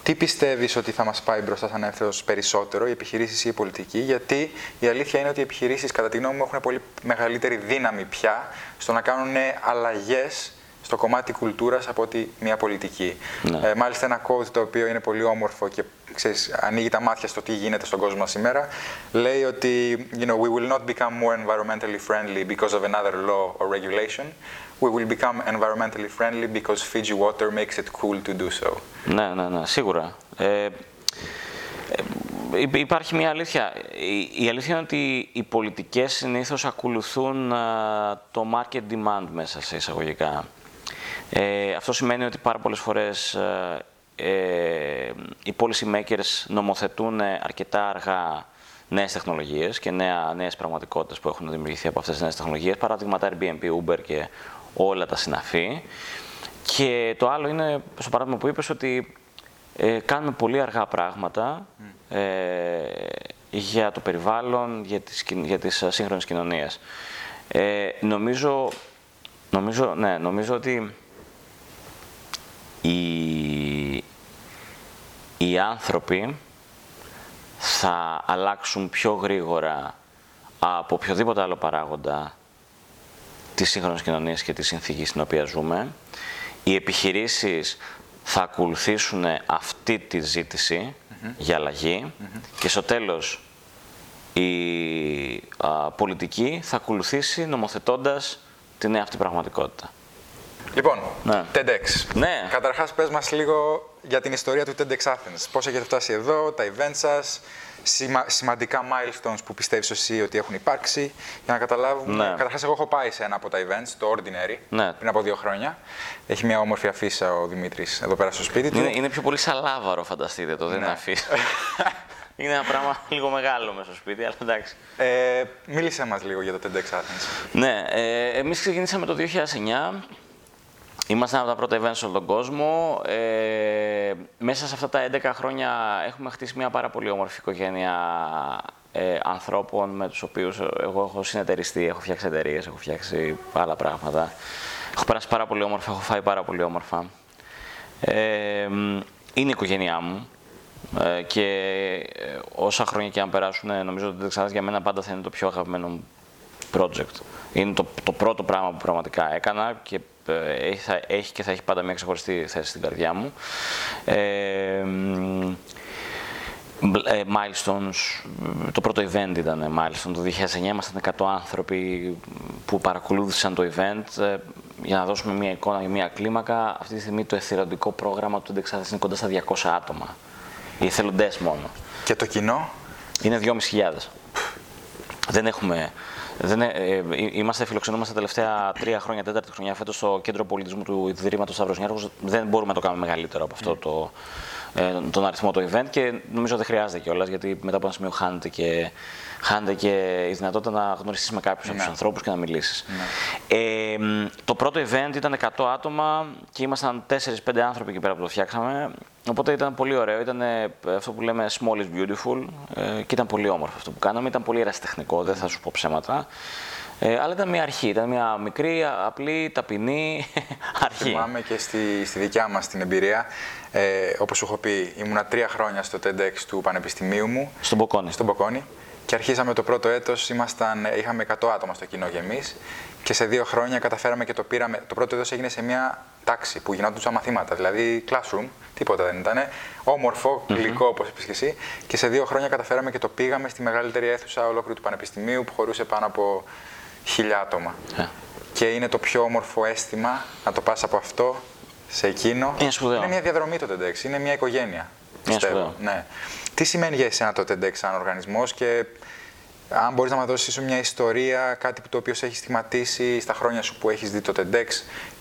Τι πιστεύεις ότι θα μας πάει μπροστά σαν έθνος περισσότερο, οι επιχειρήσεις ή η πολιτική, γιατί η αλήθεια είναι ότι οι επιχειρήσεις κατά τη γνώμη μου έχουν πολύ μεγαλύτερη δύναμη πια στο να κάνουν αλλαγές στο κομμάτι κουλτούρας από ότι μια πολιτική. Ναι. Ε, μάλιστα ένα quote το οποίο είναι πολύ όμορφο και ξέρεις, ανοίγει τα μάτια στο τι γίνεται στον κόσμο μας σήμερα. Λέει ότι you know, we will not become more environmentally friendly because of another law or regulation. We will become environmentally friendly because Fiji water makes it cool to do so. Ναι, ναι, ναι, σίγουρα. Ε, ε, υ- υπάρχει μια αλήθεια. Η, η αλήθεια είναι ότι οι πολιτικές συνήθως ακολουθούν α, το market demand μέσα σε εισαγωγικά. Ε, αυτό σημαίνει ότι πάρα πολλές φορές ε, ε, οι policy makers νομοθετούν αρκετά αργά νέες τεχνολογίες και νέα, νέες πραγματικότητες που έχουν δημιουργηθεί από αυτές τις νέες τεχνολογίες, παράδειγμα Airbnb, Uber και όλα τα συναφή. Και το άλλο είναι, στο παράδειγμα που είπες, ότι ε, κάνουμε πολύ αργά πράγματα ε, για το περιβάλλον, για τις, κοι- για τις ε, σύγχρονες κοινωνίες. Ε, νομίζω, νομίζω, ναι, νομίζω ότι οι, οι άνθρωποι θα αλλάξουν πιο γρήγορα από οποιοδήποτε άλλο παράγοντα της σύγχρονης κοινωνίας και της συνθήκης στην οποία ζούμε. Οι επιχειρήσεις θα ακολουθήσουν αυτή τη ζήτηση για αλλαγή και στο τέλος η α, πολιτική θα ακολουθήσει νομοθετώντας τη νέα αυτή πραγματικότητα. Λοιπόν, Ναι. TEDx. Ναι. Καταρχάς, πες μας λίγο για την ιστορία του TEDx Athens. Πώς έχετε φτάσει εδώ, τα events σας, σημα- σημαντικά milestones που πιστεύεις εσύ ότι έχουν υπάρξει, για να καταλάβουμε. Ναι. Καταρχάς, εγώ έχω πάει σε ένα από τα events, το Ordinary, Ναι. πριν από δύο χρόνια. Έχει μια όμορφη αφίσα ο Δημήτρης εδώ πέρα στο σπίτι του. Είναι, είναι πιο πολύ σαλάβαρο, φανταστείτε το, δεν Ναι. είναι αφήσει. είναι ένα πράγμα λίγο μεγάλο μέσα στο σπίτι, αλλά εντάξει. Ε, μίλησέ μας λίγο για το TEDx Athens. Ναι, ε, εμείς ξεκινήσαμε το 2009. Ήμασταν από τα πρώτα events σε όλο τον κόσμο. Ε, μέσα σε αυτά τα 11 χρόνια έχουμε χτίσει μια πάρα πολύ όμορφη οικογένεια ε, ανθρώπων με τους οποίους εγώ έχω συνεταιριστεί, έχω φτιάξει εταιρείες, έχω φτιάξει άλλα πράγματα. Έχω περάσει πάρα πολύ όμορφα, έχω φάει πάρα πολύ όμορφα. Ε, μ, είναι η οικογένειά μου ε, και ε, όσα χρόνια και αν περάσουν, ε, νομίζω ότι δεν για μένα πάντα θα είναι το πιο αγαπημένο μου project. Είναι το, το πρώτο πράγμα που πραγματικά έκανα και ε, έχει, θα- έχει και θα έχει πάντα μια ξεχωριστή θέση στην καρδιά μου. Ε, μ, μπλ- ε, milestones, το πρώτο event ήταν milestone το 2009, ήμασταν 100 άνθρωποι που παρακολούθησαν το event. Ε, για να δώσουμε μια εικόνα για μια κλίμακα, αυτή τη στιγμή το εθελοντικό πρόγραμμα του Indexathens είναι κοντά στα 200 άτομα. Οι εθελοντές μόνο. Και το κοινό, Είναι 2.500. Δεν έχουμε. Δεν, ε, ε, είμαστε φιλοξενούμαστε τα τελευταία τρία χρόνια, τέταρτη χρονιά φέτος στο κέντρο πολιτισμού του Ιδρύματος Σταύρος Νιάρχος. Δεν μπορούμε να το κάνουμε μεγαλύτερο από αυτό το, ε, τον αριθμό του event και νομίζω δεν χρειάζεται κιόλας γιατί μετά από ένα σημείο χάνεται και, χάνεται και η δυνατότητα να γνωριστείς με κάποιους από τους ανθρώπους και να μιλήσεις. Ε, το πρώτο event ήταν 100 άτομα και ήμασταν 4-5 άνθρωποι εκεί πέρα που το φτιάξαμε. Οπότε ήταν πολύ ωραίο. Ήταν αυτό που λέμε small is beautiful ε, και ήταν πολύ όμορφο αυτό που κάναμε. Ήταν πολύ ερασιτεχνικό, δεν θα σου πω ψέματα. Ε, αλλά ήταν μια αρχή, ήταν μια μικρή, απλή, ταπεινή αρχή. Θυμάμαι και στη, στη δικιά μας την εμπειρία, ε, όπως σου έχω πει, ήμουνα τρία χρόνια στο TEDx του Πανεπιστημίου μου. Στον Bocconi. Στον Bocconi. Και αρχίσαμε το πρώτο έτος, ήμασταν, είχαμε 100 άτομα στο κοινό εμείς και σε δύο χρόνια καταφέραμε και το πήραμε. Το πρώτο έτος έγινε σε μια τάξη που γινόταν μαθήματα, δηλαδή classroom, τίποτα δεν ήταν. Όμορφο, γλυκό, mm-hmm. όπως είπες και εσύ. Και σε δύο χρόνια καταφέραμε και το πήγαμε στη μεγαλύτερη αίθουσα ολόκληρου του Πανεπιστημίου που χωρούσε πάνω από χίλια άτομα. Yeah. Και είναι το πιο όμορφο αίσθημα να το πας από αυτό σε εκείνο. Είναι σπουδαίο. Είναι μια διαδρομή το TEDx, είναι μια οικογένεια. Είναι σπουδαίο. Ναι. Τι σημαίνει για εσένα το TEDx σαν οργανισμός και αν μπορείς να μας δώσεις μια ιστορία, κάτι που το οποίο σε έχει στιγματίσει στα χρόνια σου που έχεις δει το TEDx,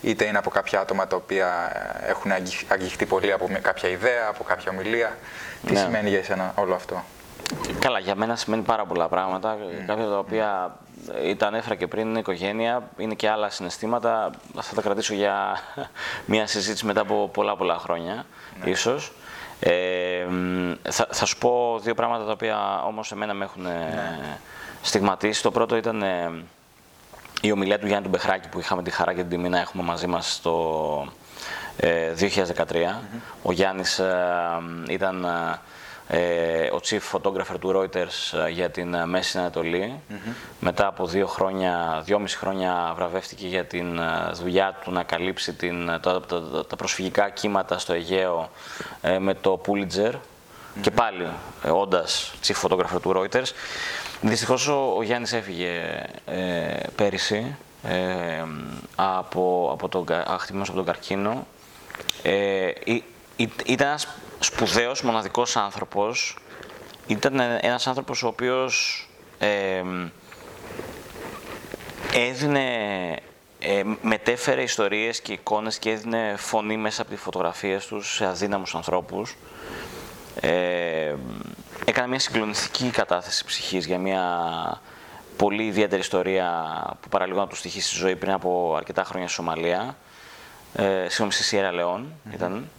είτε είναι από κάποια άτομα τα οποία έχουν αγγιχτεί πολύ από κάποια ιδέα, από κάποια ομιλία. Τι ναι. σημαίνει για εσένα όλο αυτό; Καλά, για μένα σημαίνει πάρα πολλά πράγματα. Mm. Κάποια τα οποία ήταν έφερα και πριν, είναι οικογένεια, είναι και άλλα συναισθήματα. Θα τα κρατήσω για μια συζήτηση μετά από πολλά πολλά χρόνια, ναι. ίσως. Ε, θα, θα σου πω δύο πράγματα τα οποία όμως εμένα με έχουν ναι. στιγματίσει. Το πρώτο ήταν ε, η ομιλία του Γιάννη του Μπεχράκη που είχαμε τη χαρά και την τιμή να έχουμε μαζί μας το 2013. Ο Γιάννης ήταν ε, ο chief photographer του Reuters ε, για την ε, Μέση Ανατολή. Μετά από δύο χρόνια, δυόμιση χρόνια βραβεύτηκε για την δουλειά του να καλύψει την, τα, τα, τα προσφυγικά κύματα στο Αιγαίο με το Pulitzer. Και πάλι, ε, όντας chief photographer του Reuters. Δυστυχώς ο, ο Γιάννης έφυγε ε, πέρυσι ε, από, από τον, από τον καρκίνο. Ε, ήταν ένας σπουδαίος, μοναδικός άνθρωπος. Ήταν ένας άνθρωπος ο οποίος ε, έδινε, ε, μετέφερε ιστορίες και εικόνες και έδινε φωνή μέσα από τις φωτογραφίες τους σε αδύναμους ανθρώπους. Ε, έκανε μια συγκλονιστική κατάθεση ψυχής για μια πολύ ιδιαίτερη ιστορία που παραλίγο να του στοιχήσει στη ζωή πριν από αρκετά χρόνια στη Σομαλία. Ε, στη Σιέρα Λεόν ήταν.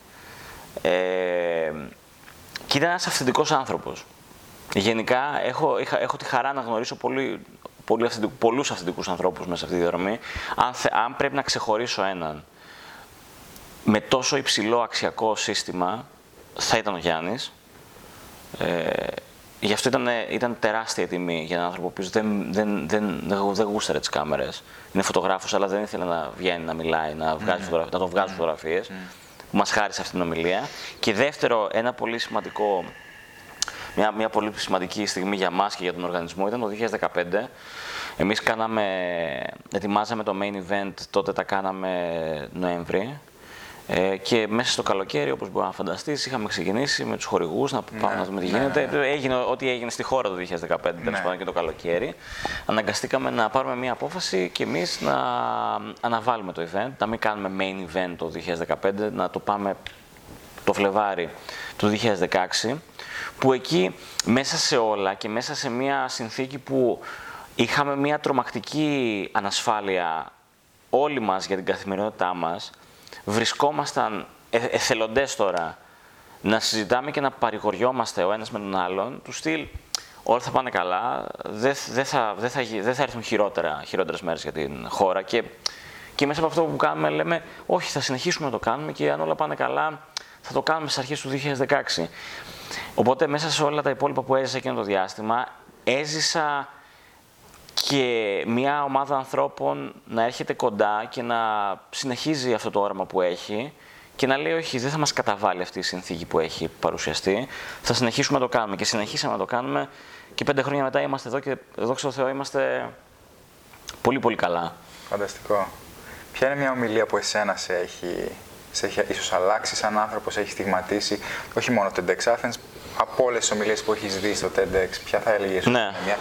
Ε, και ήταν ένας αυθεντικός άνθρωπος. Γενικά έχω, είχα, έχω τη χαρά να γνωρίσω πολύ, πολύ αυθεντικού, πολλούς αυθεντικούς ανθρώπους μέσα σε αυτή τη διαδρομή. Αν, αν πρέπει να ξεχωρίσω έναν με τόσο υψηλό αξιακό σύστημα, θα ήταν ο Γιάννης. Ε, γι' αυτό ήταν, ήταν τεράστια τιμή για έναν άνθρωπο που δεν, δεν, δεν, δεν, δεν γούσταρε τις κάμερες. Είναι φωτογράφος, αλλά δεν ήθελε να βγαίνει, να μιλάει, να, βγάζει mm. να τον βγάζει mm. φωτογραφίες που μας χάρισε αυτή την ομιλία. Και δεύτερο, ένα πολύ σημαντικό, μια, μια πολύ σημαντική στιγμή για μας και για τον οργανισμό ήταν το 2015. Εμείς κάναμε, ετοιμάζαμε το main event, τότε τα κάναμε Νοέμβρη. Ε, και μέσα στο καλοκαίρι, όπως μπορεί να φανταστείς, είχαμε ξεκινήσει με τους χορηγούς να πάμε ναι, να δούμε τι ναι, γίνεται. Ναι, ναι. Έγινε ό,τι έγινε στη χώρα το 2015, ναι. πάντων και το καλοκαίρι. Αναγκαστήκαμε να πάρουμε μια απόφαση και εμείς να αναβάλουμε το event, να μην κάνουμε main event το 2015, να το πάμε το Φλεβάρι του 2016, που εκεί μέσα σε όλα και μέσα σε μια συνθήκη που είχαμε μια τρομακτική ανασφάλεια όλοι μας για την καθημερινότητά μας, βρισκόμασταν ε, εθελοντές τώρα να συζητάμε και να παρηγοριόμαστε ο ένας με τον άλλον, του στυλ όλα θα πάνε καλά, δεν δε θα, δε θα, δε θα έρθουν χειρότερα, χειρότερες μέρες για την χώρα και, και μέσα από αυτό που κάνουμε λέμε όχι θα συνεχίσουμε να το κάνουμε και αν όλα πάνε καλά θα το κάνουμε στις αρχές του 2016. Οπότε μέσα σε όλα τα υπόλοιπα που έζησα εκείνο το διάστημα έζησα και μια ομάδα ανθρώπων να έρχεται κοντά και να συνεχίζει αυτό το όραμα που έχει και να λέει όχι, δεν θα μας καταβάλει αυτή η συνθήκη που έχει παρουσιαστεί, θα συνεχίσουμε να το κάνουμε και συνεχίσαμε να το κάνουμε και πέντε χρόνια μετά είμαστε εδώ και δόξα τω Θεώ είμαστε πολύ πολύ καλά. Φανταστικό. Ποια είναι μια ομιλία που εσένα σε έχει, σε έχει ίσως αλλάξει σαν άνθρωπο, σε έχει στιγματίσει, όχι μόνο το TEDx Athens, από όλες τις ομιλίες που έχεις δει στο TEDx, ποια θα έλεγες ναι. μια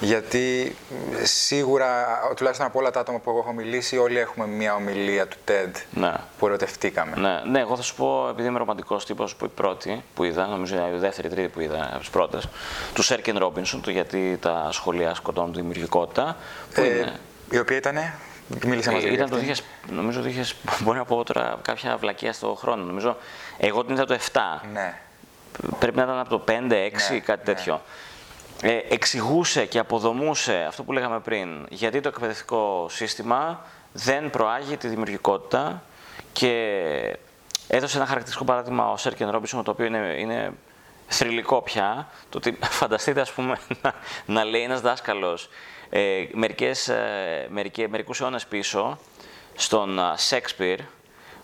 Γιατί σίγουρα, τουλάχιστον από όλα τα άτομα που έχω μιλήσει, όλοι έχουμε μια ομιλία του TED Ναι. που ερωτευτήκαμε. Ναι, ναι, εγώ θα σου πω, επειδή είμαι ρομαντικός τύπος, που η πρώτη που είδα, νομίζω η δεύτερη, η τρίτη που είδα από τις πρώτες, του Σέρκεν Ρόμπινσον, του γιατί τα σχολεία σκοτώνουν τη δημιουργικότητα. Που Ε, είναι, η οποία ήταν. Μίλησε μαζί Ε, ήταν το 2000, νομίζω το 2000, μπορεί να πω τώρα κάποια βλακεία στο χρόνο. Νομίζω, εγώ την είδα το 7. Ναι. Πρέπει να ήταν από το 5-6 Ναι, κάτι ναι. Τέτοιο. Ε, εξηγούσε και αποδομούσε αυτό που λέγαμε πριν, γιατί το εκπαιδευτικό σύστημα δεν προάγει τη δημιουργικότητα και έδωσε ένα χαρακτηριστικό παράδειγμα ο Σέρκεν Ρόμπισον, το οποίο είναι, είναι θρηλυκό πια, το ότι φανταστείτε ας πούμε να, να λέει ένας δάσκαλος ε, μερικές, ε, μερικέ, μερικούς αιώνες πίσω στον Σέξπιρ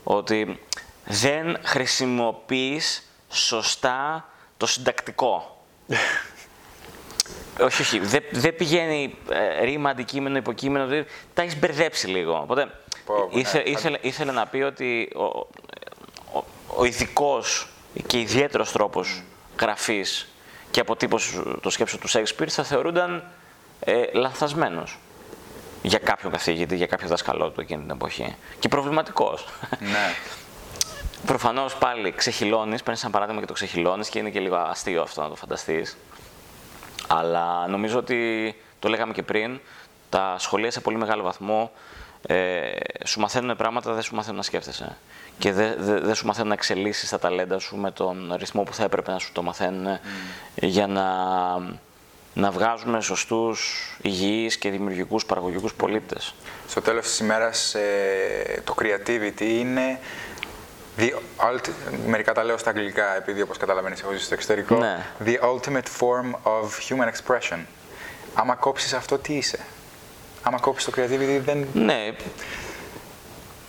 ότι δεν χρησιμοποιείς σωστά το συντακτικό. όχι, όχι. Δεν δεν πηγαίνει ε, ρήμα, αντικείμενο, υποκείμενο. δεν- Τα έχεις μπερδέψει λίγο. Οπότε Πω, πω, ναι. ήθε- Θα- ήθελε, ήθελε να πει ότι ο, ο, ο ειδικός και ιδιαίτερος τρόπος γραφής και αποτύπωσης το σκέψος του Σέξπιρ θα θεωρούνταν ε, λανθασμένος για κάποιον καθηγητή, για κάποιο δασκαλό του εκείνη την εποχή. Και προβληματικός. ναι. Προφανώς πάλι ξεχυλώνεις, παίρνεις ένα παράδειγμα και το ξεχυλώνεις και είναι και λίγο αστείο αυτό να το φανταστείς. Αλλά νομίζω ότι το λέγαμε και πριν, τα σχολεία σε πολύ μεγάλο βαθμό ε, σου μαθαίνουν πράγματα, δεν σου μαθαίνουν να σκέφτεσαι. Και δεν δε, δεν σου μαθαίνουν να εξελίσσεις τα ταλέντα σου με τον ρυθμό που θα έπρεπε να σου το μαθαίνουν για να, να βγάζουμε σωστούς, υγιείς και δημιουργικούς παραγωγικούς πολίτες. Στο τέλος της ημέρας ε, το creativity είναι the ult- μερικά τα λέω στα αγγλικά επειδή όπως καταλαβαίνεις έχω ζήσει στο εξωτερικό Ναι. the ultimate form of human expression. Άμα κόψεις αυτό τι είσαι; Άμα κόψεις το creativity δεν... Ναι,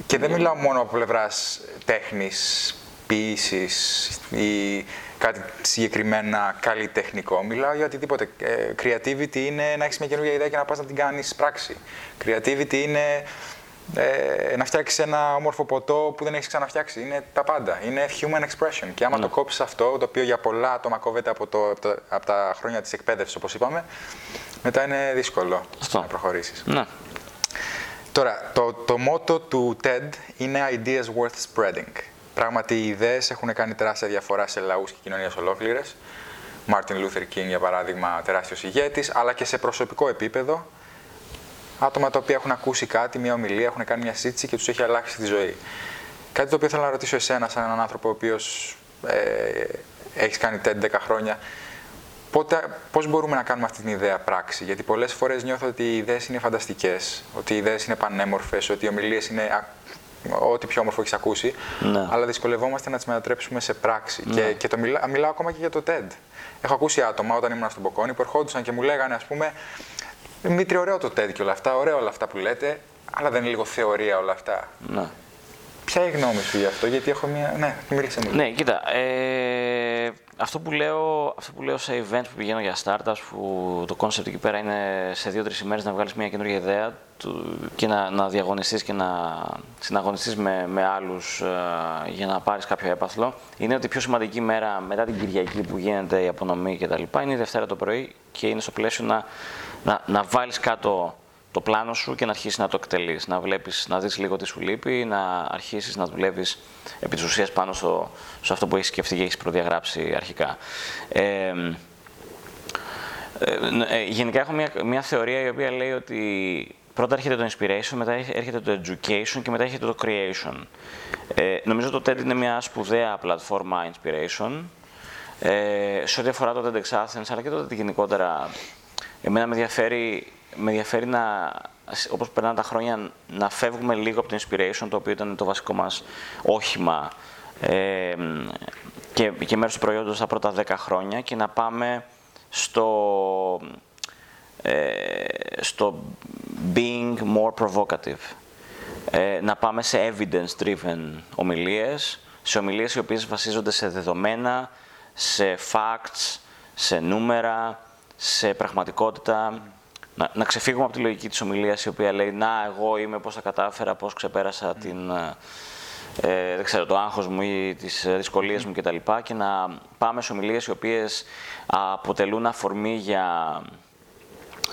Και δεν μιλάω μόνο από πλευράς τέχνης, ποιήσης ή κάτι συγκεκριμένα καλλιτεχνικό. Μιλάω για οτιδήποτε. Ε, Creativity είναι να έχεις μια καινούργια ιδέα και να πας να την κάνεις πράξη. Creativity είναι ε, να φτιάξεις ένα όμορφο ποτό που δεν έχεις ξαναφτιάξει. Είναι τα πάντα. Είναι human expression. Και άμα το κόψεις αυτό, το οποίο για πολλά άτομα κόβεται από, το, από, τα, από τα χρόνια της εκπαίδευσης, όπως είπαμε, μετά είναι δύσκολο Αυτό. να προχωρήσεις. ναι. Τώρα, το, το μότο του TED είναι Ideas Worth Spreading. Πράγματι, οι ιδέες έχουν κάνει τεράστια διαφορά σε λαούς και κοινωνίες ολόκληρες. Μάρτιν Λούθερ Κινγκ, για παράδειγμα, τεράστιος ηγέτης, αλλά και σε προσωπικό επίπεδο, άτομα τα οποία έχουν ακούσει κάτι, μια ομιλία, έχουν κάνει μια συζήτηση και τους έχει αλλάξει τη ζωή. Κάτι το οποίο θέλω να ρωτήσω εσένα, σαν έναν άνθρωπο ο οποίος ε, έχεις κάνει TED 10 χρόνια, Πότε, πώς μπορούμε να κάνουμε αυτή την ιδέα πράξη, γιατί πολλές φορές νιώθω ότι οι ιδέες είναι φανταστικές, ότι οι ιδέες είναι πανέμορφες, ότι οι ομιλίες είναι α, ό,τι πιο όμορφο έχεις ακούσει, Ναι. αλλά δυσκολευόμαστε να τις μετατρέψουμε σε πράξη. Και, και το μιλά, μιλάω ακόμα και για το TED. Έχω ακούσει άτομα όταν ήμουν στον Ποκόνη που ερχόντουσαν και μου λέγανε, ας πούμε, Δημήτρη, ωραίο το TED και όλα αυτά, ωραία όλα αυτά που λέτε, αλλά δεν είναι λίγο θεωρία όλα αυτά. ναι. Ποια είναι η γνώμη σου γι' αυτό, γιατί έχω μια. Ναι, μίλησε μου. Ναι, κοίτα. Ε, αυτό, που λέω, αυτό που λέω σε events που πηγαίνω για startups, που το concept εκεί πέρα είναι σε δύο-τρεις ημέρες να βγάλεις μια καινούργια ιδέα του, και να, να διαγωνιστείς και να συναγωνιστείς με, με άλλους για να πάρεις κάποιο έπαθλο, είναι ότι η πιο σημαντική μέρα μετά την Κυριακή που γίνεται η απονομή κτλ. είναι η Δευτέρα το πρωί και είναι στο πλαίσιο να, να, να βάλεις κάτω το πλάνο σου και να αρχίσεις να το εκτελείς. Να βλέπεις, να δεις λίγο τι σου λείπει, να αρχίσεις να δουλεύεις επί της ουσίας πάνω στο, σε αυτό που έχεις σκεφτεί και έχεις προδιαγράψει αρχικά. Ε, ε, ε, γενικά έχω μια, μια θεωρία η οποία λέει ότι πρώτα έρχεται το inspiration, μετά έρχεται το education και μετά έρχεται το creation. Ε, νομίζω το TED είναι μια σπουδαία πλατφόρμα inspiration. Ε, σε ό,τι αφορά το TEDx Athens, αλλά και το TED γενικότερα, εμένα με ενδιαφέρει, με ενδιαφέρει να, όπως περνάνε τα χρόνια, να φεύγουμε λίγο από το inspiration, το οποίο ήταν το βασικό μας όχημα ε, και, και μέρος του προϊόντος τα πρώτα 10 χρόνια και να πάμε στο, ε, στο being more provocative. Ε, να πάμε σε evidence-driven ομιλίες, σε ομιλίες οι οποίες βασίζονται σε δεδομένα, σε facts, σε νούμερα, σε πραγματικότητα. Να, να ξεφύγουμε από τη λογική της ομιλίας η οποία λέει «Να, εγώ είμαι, πώς τα κατάφερα, πώς ξεπέρασα την, ε, δεν ξέρω, το άγχος μου ή τις δυσκολίες μου κτλ. Και να πάμε σε ομιλίες οι οποίες αποτελούν αφορμή για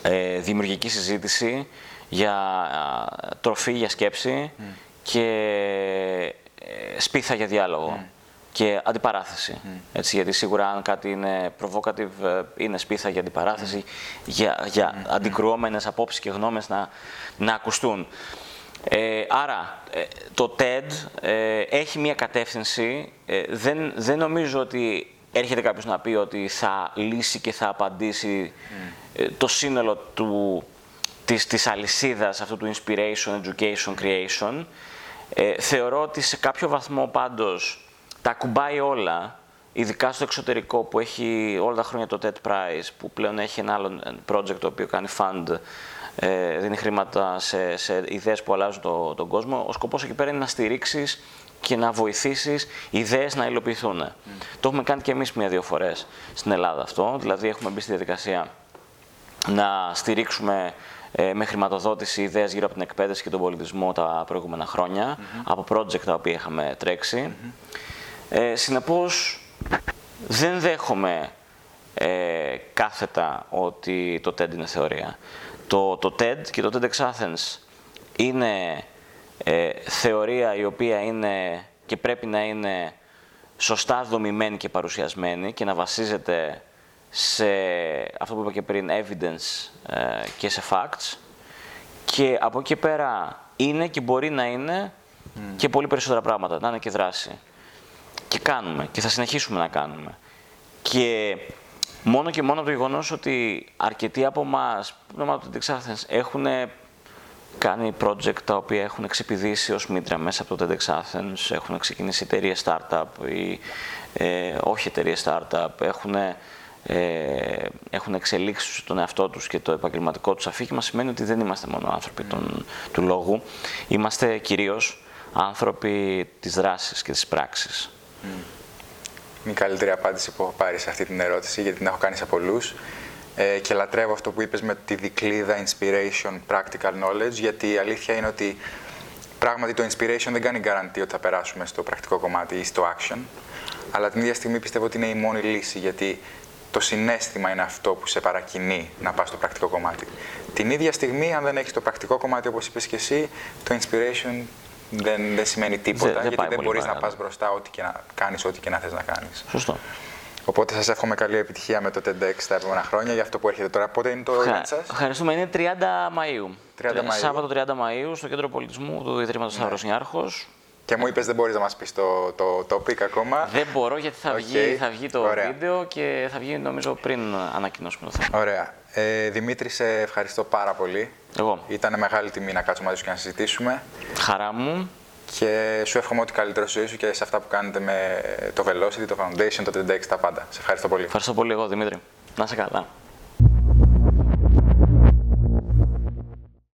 ε, δημιουργική συζήτηση, για τροφή, για σκέψη και ε, σπίθα για διάλογο και αντιπαράθεση. Έτσι, γιατί σίγουρα αν κάτι είναι provocative, ε, είναι σπίθα για αντιπαράθεση, για, για mm. αντικρουόμενες απόψεις και γνώμες να, να ακουστούν. Ε, άρα, ε, το TED ε, έχει μια κατεύθυνση. δεν, δεν νομίζω ότι έρχεται κάποιος να πει ότι θα λύσει και θα απαντήσει το σύνολο του, της, της αλυσίδας αυτού του inspiration, education, creation. θεωρώ ότι σε κάποιο βαθμό πάντως τα κουμπάει όλα, ειδικά στο εξωτερικό που έχει όλα τα χρόνια το TED Prize, που πλέον έχει ένα άλλο project το οποίο κάνει fund, ε, δίνει χρήματα σε, σε ιδέες που αλλάζουν το, τον κόσμο. Ο σκοπός εκεί πέρα είναι να στηρίξεις και να βοηθήσεις ιδέες να υλοποιηθούν. Mm. Το έχουμε κάνει και εμείς μία-δύο φορές στην Ελλάδα αυτό, δηλαδή έχουμε μπει στη διαδικασία να στηρίξουμε ε, με χρηματοδότηση ιδέες γύρω από την εκπαίδευση και τον πολιτισμό τα προηγούμενα χρόνια, από project τα οποία είχαμε τρέξει. Ε, συνεπώς, δεν δέχομαι ε, κάθετα ότι το TED είναι θεωρία. Το, το TED και το TEDx Athens είναι ε, θεωρία η οποία είναι και πρέπει να είναι σωστά δομημένη και παρουσιασμένη και να βασίζεται σε αυτό που είπα και πριν, evidence ε, και σε facts. Και από εκεί πέρα είναι και μπορεί να είναι και πολύ περισσότερα πράγματα, να είναι και δράση. Και κάνουμε και θα συνεχίσουμε να κάνουμε. Και μόνο και μόνο το γεγονός ότι αρκετοί από εμάς, από το TEDx έχουν κάνει project τα οποία έχουν εξυπηδήσει ως μήτρα μέσα από το TEDx Athens, έχουν ξεκινήσει εταιρείες startup ή ε, όχι εταιρείες startup, έχουν, ε, έχουν εξελίξει τον εαυτό τους και το επαγγελματικό τους αφήγημα, σημαίνει ότι δεν είμαστε μόνο άνθρωποι τον, του λόγου, είμαστε κυρίως άνθρωποι της δράσης και της πράξης. Είναι η καλύτερη απάντηση που έχω πάρει σε αυτή την ερώτηση, γιατί την έχω κάνει σε πολλούς. Ε, και λατρεύω αυτό που είπες με τη δικλίδα inspiration, practical knowledge, γιατί η αλήθεια είναι ότι πράγματι το inspiration δεν κάνει guarantee ότι θα περάσουμε στο πρακτικό κομμάτι ή στο action, αλλά την ίδια στιγμή πιστεύω ότι είναι η μόνη λύση, γιατί το συνέστημα είναι αυτό που σε παρακινεί να πας στο πρακτικό κομμάτι. Την ίδια στιγμή, αν δεν έχεις το πρακτικό κομμάτι, όπως είπες και εσύ, το inspiration δεν, δεν σημαίνει τίποτα, δεν, γιατί δεν μπορείς να πας μπροστά ό,τι και να κάνεις ό,τι και να θες να κάνεις. Σωστό. Οπότε σας εύχομαι καλή επιτυχία με το TEDx τα επόμενα χρόνια για αυτό που έρχεται τώρα. Πότε είναι το event σας, Ευχαριστούμε. Είναι 30 Μαου. 30 Μαΐου. Σάββατο 30 Μαου στο κέντρο πολιτισμού του Ιδρύματος ναι. Και μου είπες δεν μπορείς να μας πεις το, το topic ακόμα. Δεν μπορώ γιατί θα, βγει, θα βγει το βίντεο και θα βγει νομίζω πριν ανακοινώσουμε το θέμα. Ωραία. Ε, Δημήτρη, σε ευχαριστώ πάρα πολύ. Εγώ. Ήταν μεγάλη τιμή να κάτσουμε μαζί σου και να συζητήσουμε. Χαρά μου. Και σου εύχομαι ό,τι καλύτερο στη ζωή σου και σε αυτά που κάνετε με το Velocity, το Foundation, το TEDx, τα πάντα. Σε ευχαριστώ πολύ. Ευχαριστώ πολύ εγώ, Δημήτρη. Να είσαι καλά.